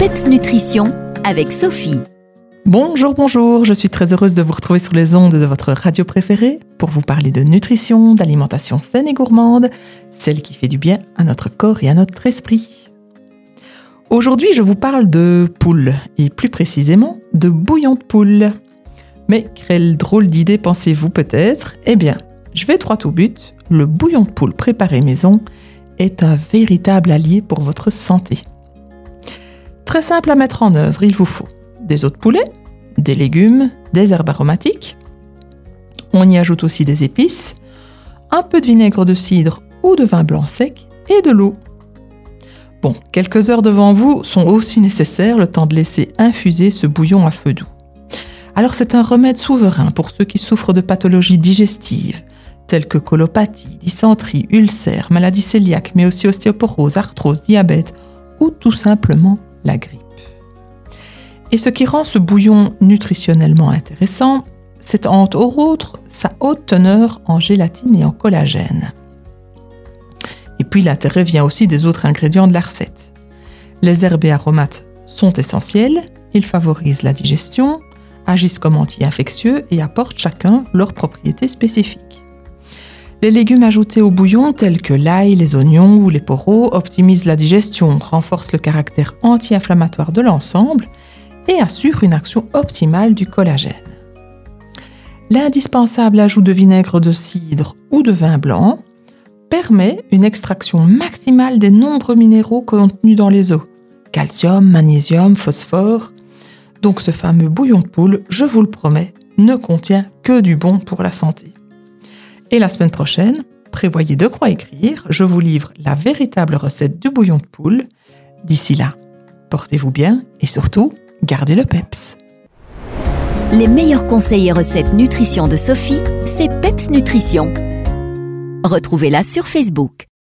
PEPS Nutrition avec Sophie. Bonjour, bonjour, je suis très heureuse de vous retrouver sur les ondes de votre radio préférée pour vous parler de nutrition, d'alimentation saine et gourmande, celle qui fait du bien à notre corps et à notre esprit. Aujourd'hui, je vous parle de poule, et plus précisément de bouillon de poule. Mais quelle drôle d'idée pensez-vous peut-être? Eh bien, je vais droit au but, le bouillon de poule préparé maison est un véritable allié pour votre santé. Très simple à mettre en œuvre, il vous faut des os de poulet, des légumes, des herbes aromatiques. On y ajoute aussi des épices, un peu de vinaigre de cidre ou de vin blanc sec et de l'eau. Bon, quelques heures devant vous sont aussi nécessaires le temps de laisser infuser ce bouillon à feu doux. Alors c'est un remède souverain pour ceux qui souffrent de pathologies digestives, telles que colopathie, dysenterie, ulcères, maladie cœliaque, mais aussi ostéoporose, arthrose, diabète ou tout simplement la grippe. Et ce qui rend ce bouillon nutritionnellement intéressant, c'est entre autres sa haute teneur en gélatine et en collagène. Et puis l'intérêt vient aussi des autres ingrédients de la recette. Les herbes et aromates sont essentiels, ils favorisent la digestion, agissent comme anti-infectieux et apportent chacun leurs propriétés spécifiques. Les légumes ajoutés au bouillon, tels que l'ail, les oignons ou les poros, optimisent la digestion, renforcent le caractère anti-inflammatoire de l'ensemble et assurent une action optimale du collagène. L'indispensable ajout de vinaigre de cidre ou de vin blanc permet une extraction maximale des nombreux minéraux contenus dans les os calcium, magnésium, phosphore. Donc ce fameux bouillon de poule, je vous le promets, ne contient que du bon pour la santé. Et la semaine prochaine, prévoyez de quoi écrire, je vous livre la véritable recette du bouillon de poule. D'ici là, portez-vous bien et surtout, gardez le PEPS. Les meilleurs conseils et recettes nutrition de Sophie, c'est PEPS Nutrition. Retrouvez-la sur Facebook.